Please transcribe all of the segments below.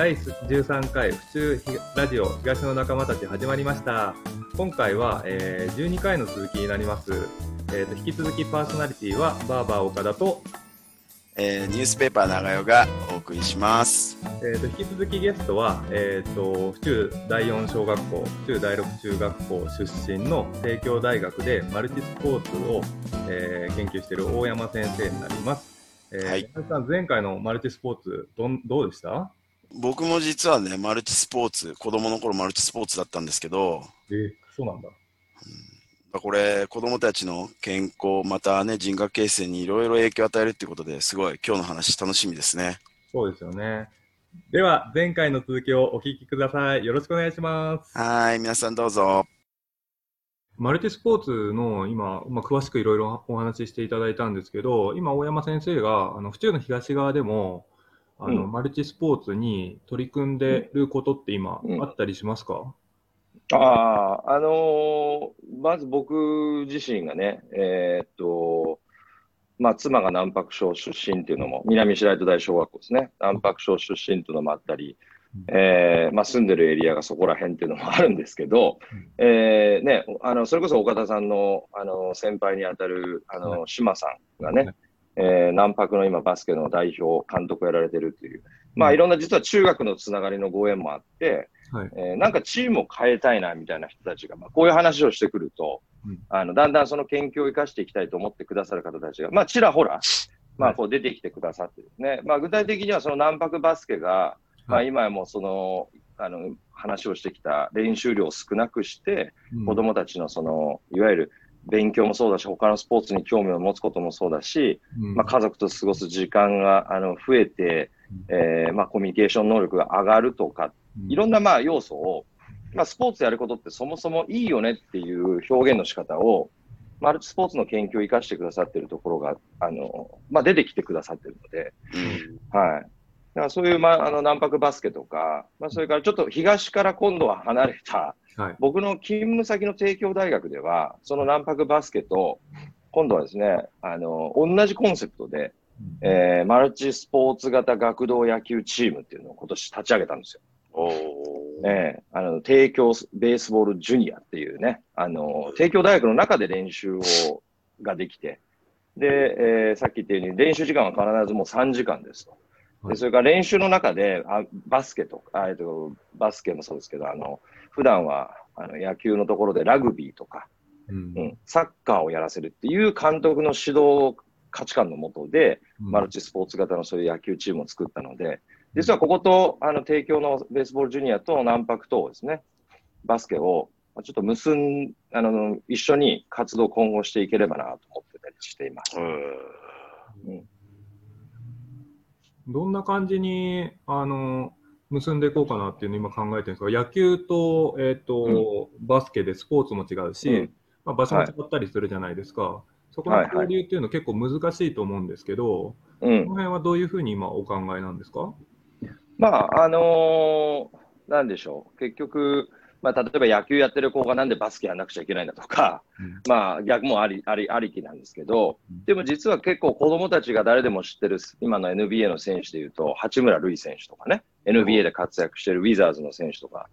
第13回府中ラジオ東の仲間たち始まりました。今回は、えー、12回の続きになります、えーと、引き続きパーソナリティはバーバー岡田と、えー、ニュースペーパー長代がお送りします、えーと、引き続きゲストは、えーと、府中第4小学校府中第6中学校出身の帝京大学でマルチスポーツを、えー、研究している大山先生になります。えー、はい、前回のマルチスポーツどん、どうでした？僕も実はね、マルチスポーツ、子供の頃マルチスポーツだったんですけど、えー、そうなんだ。うん、これ、子供たちの健康、またね、人格形成にいろいろ影響を与えるっていうことですごい、今日の話楽しみですね。そうですよね。では、前回の続きをお聞きください。よろしくお願いします。はい、皆さんどうぞ。マルチスポーツの今、まあ、詳しくいろいろお話ししていただいたんですけど、今、大山先生が、あの、府中の東側でも、あの、うん、マルチスポーツに取り組んでることって今、あったりしますか、うん、ああ、あのー、まず僕自身がね、えー、っと、まあ、妻が南白小出身っていうのも、南白糸大小学校ですね。南白小出身っていうのもあったり、えーまあ、住んでるエリアがそこら辺っていうのもあるんですけど、えーね、あのそれこそ岡田さんのあの先輩にあたるあの島さんがね、えー、南白の今バスケの代表、監督をやられてるっていう、まあいろんな実は中学のつながりのご縁もあって、はい、えー、なんかチームを変えたいなみたいな人たちが、まあ、こういう話をしてくると、うん、あのだんだんその研究を生かしていきたいと思ってくださる方たちが、まあちらほら、まあこう出てきてくださってですね、まあ具体的にはその南白バスケが、まあ、今もそのあの話をしてきた練習量を少なくして、うん、子どもたちのそのいわゆる勉強もそうだし、他のスポーツに興味を持つこともそうだし、うん、まあ、家族と過ごす時間があの増えて、うん、えー、まあ、コミュニケーション能力が上がるとか、いろんなまあ要素を、まあ、スポーツやることってそもそもいいよねっていう表現の仕方を、マルチスポーツの研究を生かしてくださっているところが、あのまあ、出てきてくださっているので、はい。だからそういう、まあ、あの、南白バスケとか、まあ、それからちょっと東から今度は離れた、はい、僕の勤務先の帝京大学では、その南白バスケと、今度はですね、あの、同じコンセプトで、うん、えー、マルチスポーツ型学童野球チームっていうのを今年立ち上げたんですよ。おえー、あの、帝京ベースボールジュニアっていうね、あの、帝京大学の中で練習を、ができて、で、えー、さっき言ったように練習時間は必ずもう3時間ですと。でそれから練習の中であバスケとか、えっと、バスケもそうですけど、あの普段はあの野球のところでラグビーとか、うん、うん、サッカーをやらせるっていう監督の指導価値観のもとで、うん、マルチスポーツ型のそういう野球チームを作ったので、実はこことあの帝京のベースボールジュニアと南白とですね、バスケをちょっと結んあの一緒に活動今後していければなと思ってたりしています。うん。どんな感じに、あの、結んでいこうかなっていうのを今考えてるんですが、野球と、えっ、ー、と、うん、バスケでスポーツも違うし、うん、まあ、場所も違ったりするじゃないですか。はい、そこの交流っていうのは結構難しいと思うんですけど、はいはい、この辺はどういうふうに今お考えなんですか？まあ、あのー、なんでしょう。結局、まあ、例えば野球やってる子がなんでバスケやらなくちゃいけないんだとか、うん、まあ逆もありありありきなんですけど、でも実は結構子供たちが誰でも知ってる今の NBA の選手でいうと、八村塁選手とかね、NBA で活躍してるウィザーズの選手とか、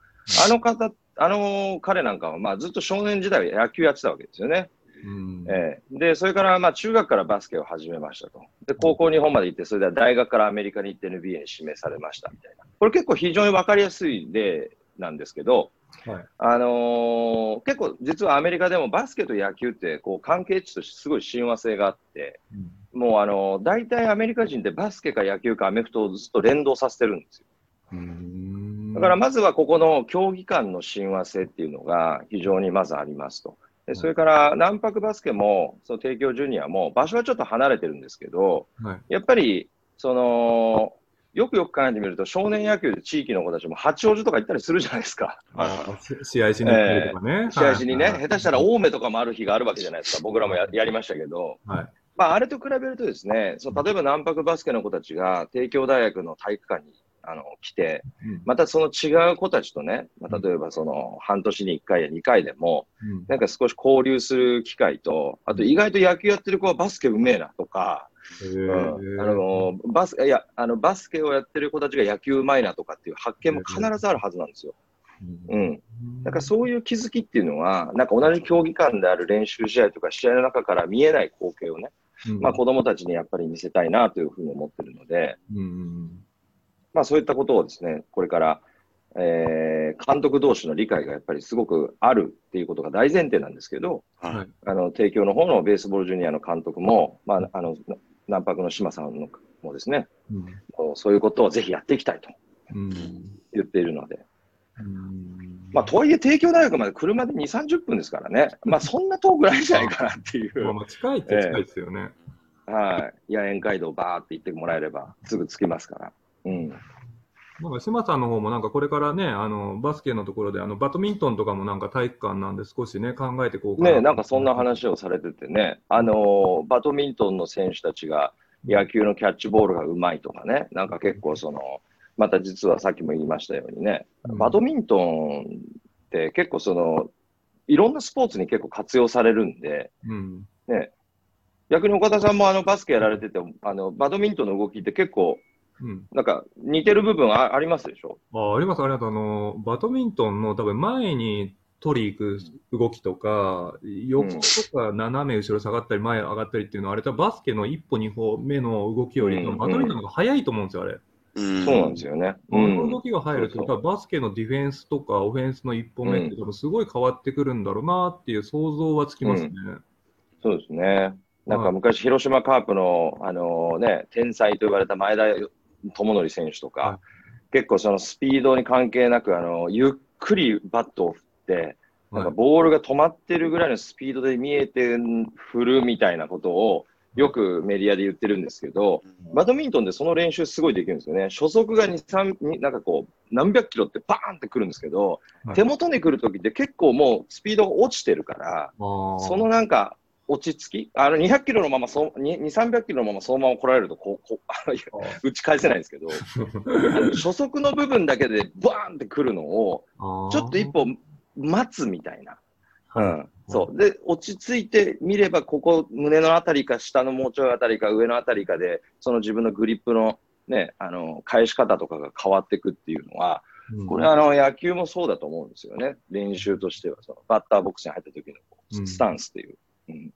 あの方、あの彼なんかはまあずっと少年時代は野球やってたわけですよね。うん、えー、で、それからまあ中学からバスケを始めましたと。で、高校日本まで行って、それでは大学からアメリカに行って NBA に指名されましたみたいな。これ結構非常にわかりやすい例なんですけど、はい、あのー、結構実はアメリカでもバスケと野球ってこう関係値としてすごい親和性があって、うん、もうあのー、大体アメリカ人ってバスケか野球かアメフトをずっと連動させてるんですよ。だからまずはここの競技間の親和性っていうのが非常にまずありますと。でそれから南白バスケもその帝京ジュニアも場所はちょっと離れてるんですけど、はい、やっぱりそのよくよく考えてみると、少年野球で地域の子たちも八王子とか行ったりするじゃないですか。試合しに行ったりとかね。えー、試合しにね、はい、下手したら青梅とかもある日があるわけじゃないですか。僕らもややりましたけど。はいまあ、あれと比べるとですね、そう例えば南白バスケの子たちが帝京大学の体育館にあの来て、またその違う子たちとね、まあ、例えばその半年に1回や2回でも、なんか少し交流する機会と、あと意外と野球やってる子はバスケうめえなとか、うん、あのバスいやあのバスケをやってる子たちが野球うまいなとかっていう発見も必ずあるはずなんですよ。うん、だからそういう気づきっていうのは、なんか同じ競技間である練習試合とか試合の中から見えない光景をね、うん。まあ、子供たちにやっぱり見せたいなというふうに思ってるので、うん。まあ、そういったことをですね、これから、えー監督同士の理解がやっぱりすごくあるっていうことが大前提なんですけど、はいはい。あの帝京の方のベースボールジュニアの監督も、まあ、あの南白の島さんのもですね、うんそういうことをぜひやっていきたいとうん言っているので、うんまあ、とはいえ、帝京大学まで車で2、30分ですからね、まあ、そんな遠くないんじゃないかなっていう。まあまあ近いって近いですよね。はい。野猿街道バーって行ってもらえれば、すぐ着きますから。うん。なんか島さんの方もなんかこれからね、あのバスケのところであのバドミントンとかもなんか体育館なんで少しね考えてこうかねなんかそんな話をされててね、あのーバドミントンの選手たちが野球のキャッチボールがうまいとかね、なんか結構その、また実はさっきも言いましたようにね、うん。バドミントンって結構その、いろんなスポーツに結構活用されるんで、うん。ね、逆に岡田さんもあのバスケやられてて、あのバドミントンの動きって結構、うん。なんか似てる部分あありますでしょ？ああります、あります。あの、バドミントンの多分前に取り行く動きとか、横とか斜め後ろ下がったり前上がったりっていうのは、あれ多分バスケの一歩二歩目の動きよりバドミントンの方が早いと思うんですよ、あれ。うんそうなんですよね。あの動きが入ると、バスケのディフェンスとかオフェンスの一歩目ってすごい変わってくるんだろうなっていう想像はつきますね。そうですね。なんか昔、広島カープの、あのね、天才と言われた前田智則選手とか、は結構そのスピードに関係なく、あの、ゆっくりバットを振って、なんかはいボールが止まってるぐらいのスピードで見えて振るみたいなことを、よくメディアで言ってるんですけど、バドミントンでその練習すごいできるんですよね。初速が2、3、になんかこう、何百キロってバーンってくるんですけど、はい。手元に来るときって結構もうスピードが落ちてるから、そのなんか、落ち着き、あの200キロのままそう、2、300キロのままそのまま来られるとこう、こう あ打ち返せないんですけど、初速の部分だけでバーンってくるのを、ちょっと一歩待つみたいな。うはいん。そう。で、落ち着いて見れば、ここ、胸のあたりか、下のもうちょいあたりか、上のあたりかで、その自分のグリップのね、あの、返し方とかが変わっていくっていうのは、うんこれはあの、野球もそうだと思うんですよね。練習としては、そのバッターボックスに入った時のうんスタンスっていう。うん。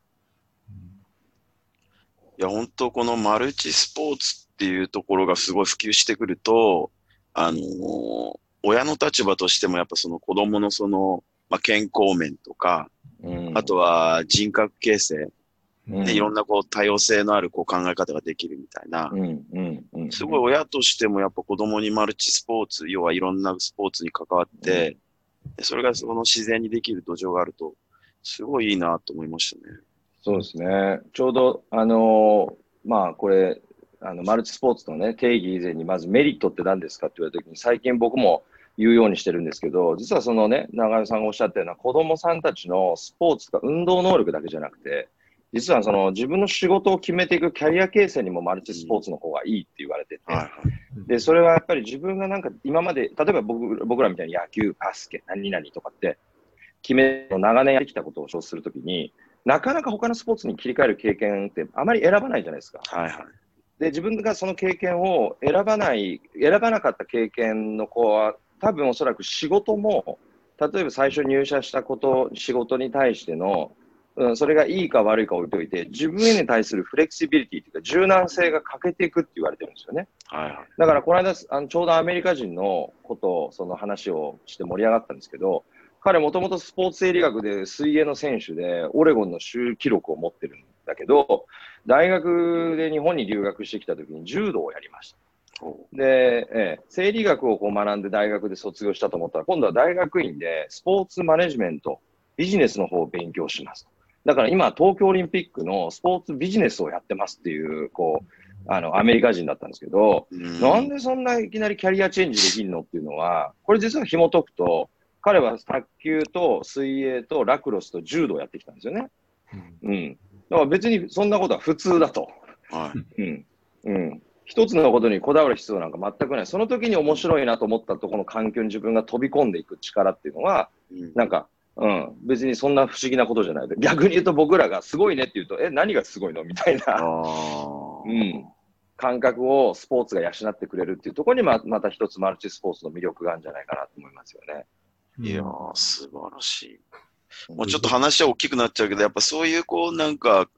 いや、本当このマルチスポーツっていうところがすごい普及してくると、あのー親の立場としてもやっぱその子供のその、まあ、健康面とか、うんあとは人格形成、うんでいろんなこう多様性のあるこう考え方ができるみたいな、うん、うん、うん。すごい親としてもやっぱ子供にマルチスポーツ、要はいろんなスポーツに関わって、でそれがその自然にできる土壌があると、すごいいいなと思いましたね。そうですね。ちょうど、あのーまあ、これ、あの、マルチスポーツのね、定義以前に、まずメリットって何ですかって言われたときに、最近僕も言うようにしてるんですけど、実はそのね、長与さんがおっしゃったような子供さんたちのスポーツとか運動能力だけじゃなくて、実はその自分の仕事を決めていくキャリア形成にもマルチスポーツの方がいいって言われてて。で、それはやっぱり自分がなんか今まで、例えば僕僕らみたいに野球、バスケ、何々とかって、決め、長年やってきたことを称するときに、なかなか他のスポーツに切り替える経験ってあまり選ばないじゃないですか。はいはい。で、自分がその経験を選ばない、選ばなかった経験の子は、多分おそらく仕事も、例えば最初入社したこと、仕事に対しての、うん、それがいいか悪いか置いといて、自分に対するフレキシビリティというか、柔軟性が欠けていくって言われてるんですよね。はいはい。だからこの間、あのちょうどアメリカ人のことを、その話をして盛り上がったんですけど、彼もともとスポーツ生理学で水泳の選手で、オレゴンの州記録を持ってるんだけど、大学で日本に留学してきた時に柔道をやりました。で、ええ、生理学をこう学んで大学で卒業したと思ったら、今度は大学院でスポーツマネジメント、ビジネスの方を勉強します。だから今、東京オリンピックのスポーツビジネスをやってますっていう、こう、あの、アメリカ人だったんですけど、うんなんでそんないきなりキャリアチェンジできるのっていうのは、これ実は紐解くと、彼は卓球と水泳とラクロスと柔道をやってきたんですよね。うん。だから別にそんなことは普通だと。はい。うん。うん。一つのことにこだわる必要なんか全くない。その時に面白いなと思ったところの環境に自分が飛び込んでいく力っていうのは、うんなんか、うん、別にそんな不思議なことじゃない。逆に言うと僕らがすごいねって言うと、え、何がすごいの？みたいな。あうん、感覚をスポーツが養ってくれるっていうところにままた一つマルチスポーツの魅力があるんじゃないかなと思いますよね。いやー、素晴らしい。もうちょっと話は大きくなっちゃうけど、やっぱそういうこう、なんか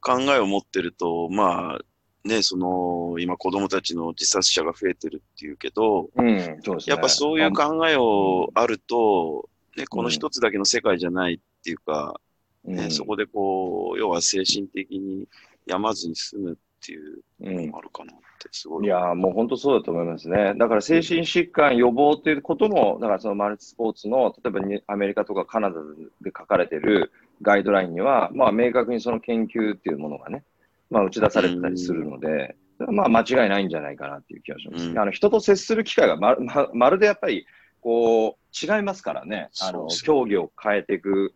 考えを持ってると、まあ、ね、その、今子供たちの自殺者が増えてるっていうけど、うん、ね。やっぱそういう考えをあると、ね、この一つだけの世界じゃないっていうか、ね、うんそこでこう、要は精神的に病まずに済むっていううんのもあるかなって、すごい。いやー、もう本当そうだと思いますね。だから精神疾患予防っていうことも、だからそのマルチスポーツの、例えばにアメリカとかカナダで書かれてるガイドラインには、まあ明確にその研究っていうものがね、まあ打ち出されてたりするので、まあ間違いないんじゃないかなっていう気がします。うんあの人と接する機会がまままるでやっぱり、こう、違いますからね。あの、競技を変えていく、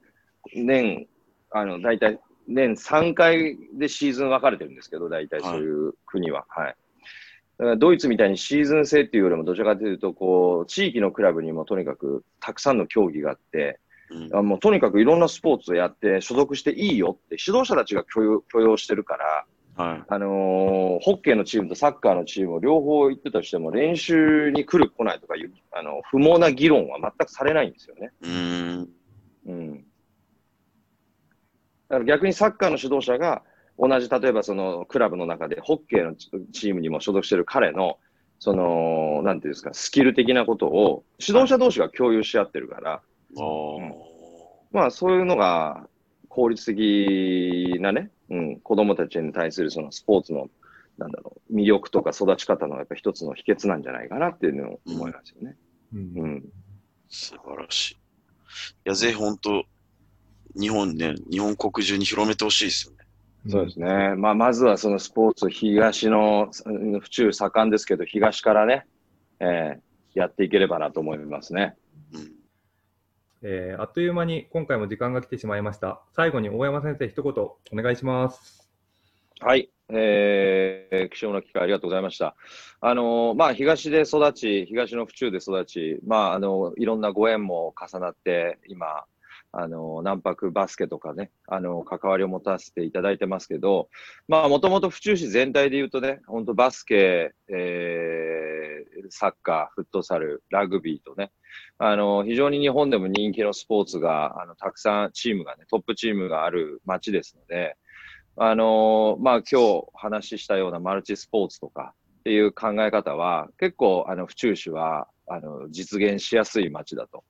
年、あの、大体、年3回でシーズン分かれてるんですけど、大体そういう国は。はい。だからドイツみたいにシーズン制っていうよりも、どちらかというと、こう、地域のクラブにもとにかくたくさんの競技があって、うんあもうとにかくいろんなスポーツをやって所属していいよって指導者たちが許容許容してるから、はい。あのーホッケーのチームとサッカーのチームを両方行ってたとしても練習に来る来ないとかいうあの不毛な議論は全くされないんですよね。うーん。うん。だから逆にサッカーの指導者が同じ例えばそのクラブの中でホッケーのチチームにも所属してる彼のその、なんていうんですか、スキル的なことを指導者同士が共有し合ってるから、あーまあそういうのが効率的なね、うん、子供たちに対するそのスポーツの、なんだろう、魅力とか育ち方のやっぱ一つの秘訣なんじゃないかなっていうのを思いますよね。うんうん。素晴らしい。いや、ぜひ本当、日本ね、日本国中に広めてほしいですよね。そうですね。まあまずはそのスポーツ、東の、うん府中盛んですけど、東からね、えーやっていければなと思いますね。うん。えーあっという間に今回も時間が来てしまいました。最後に大山先生、一言お願いします。はい。えー、貴重な機会ありがとうございました。あのーまあ、東で育ち、東の府中で育ち、まあ、あのいろんなご縁も重なって、今、あの南泊バスケとかね、あの関わりを持たせていただいてますけど、まあ、もともと府中市全体で言うとね、本当バスケ、えー、サッカー、フットサル、ラグビーとね、あの非常に日本でも人気のスポーツが、あのたくさんチームがね、トップチームがある街ですので、あのまあ今日話したようなマルチスポーツとかっていう考え方は結構あの府中市はあの実現しやすい街だと。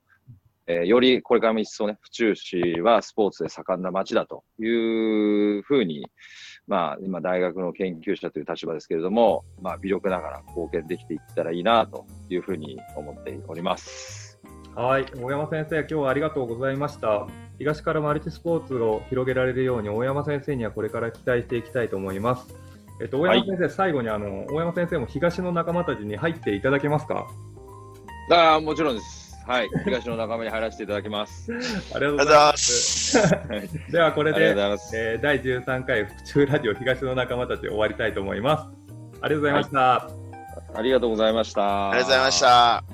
えーよりこれからも一層ね、府中市はスポーツで盛んな街だというふうに、まあ今大学の研究者という立場ですけれども、まあ微力ながら貢献できていったらいいなというふうに思っております。はい、大山先生、今日はありがとうございました。東からマルチスポーツを広げられるように、大山先生にはこれから期待していきたいと思います。えっと、大山先生、最後にあの、大山先生も東の仲間たちに入っていただけますか？ああ、もちろんです。はい。東の仲間に入らせていただきます。ありがとうございま。ますす。では、これで。えー第13回府中ラジオ東の仲間たち終わりたいと思います。ありがとうございました。ありがとうございました。ありがとうございまし。た。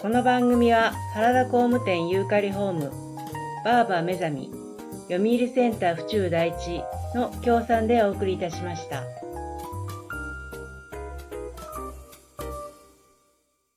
この番組は原田工務店ユーカリホームバーバー目覚み読売センター府中第一の協賛でお送りいたしました。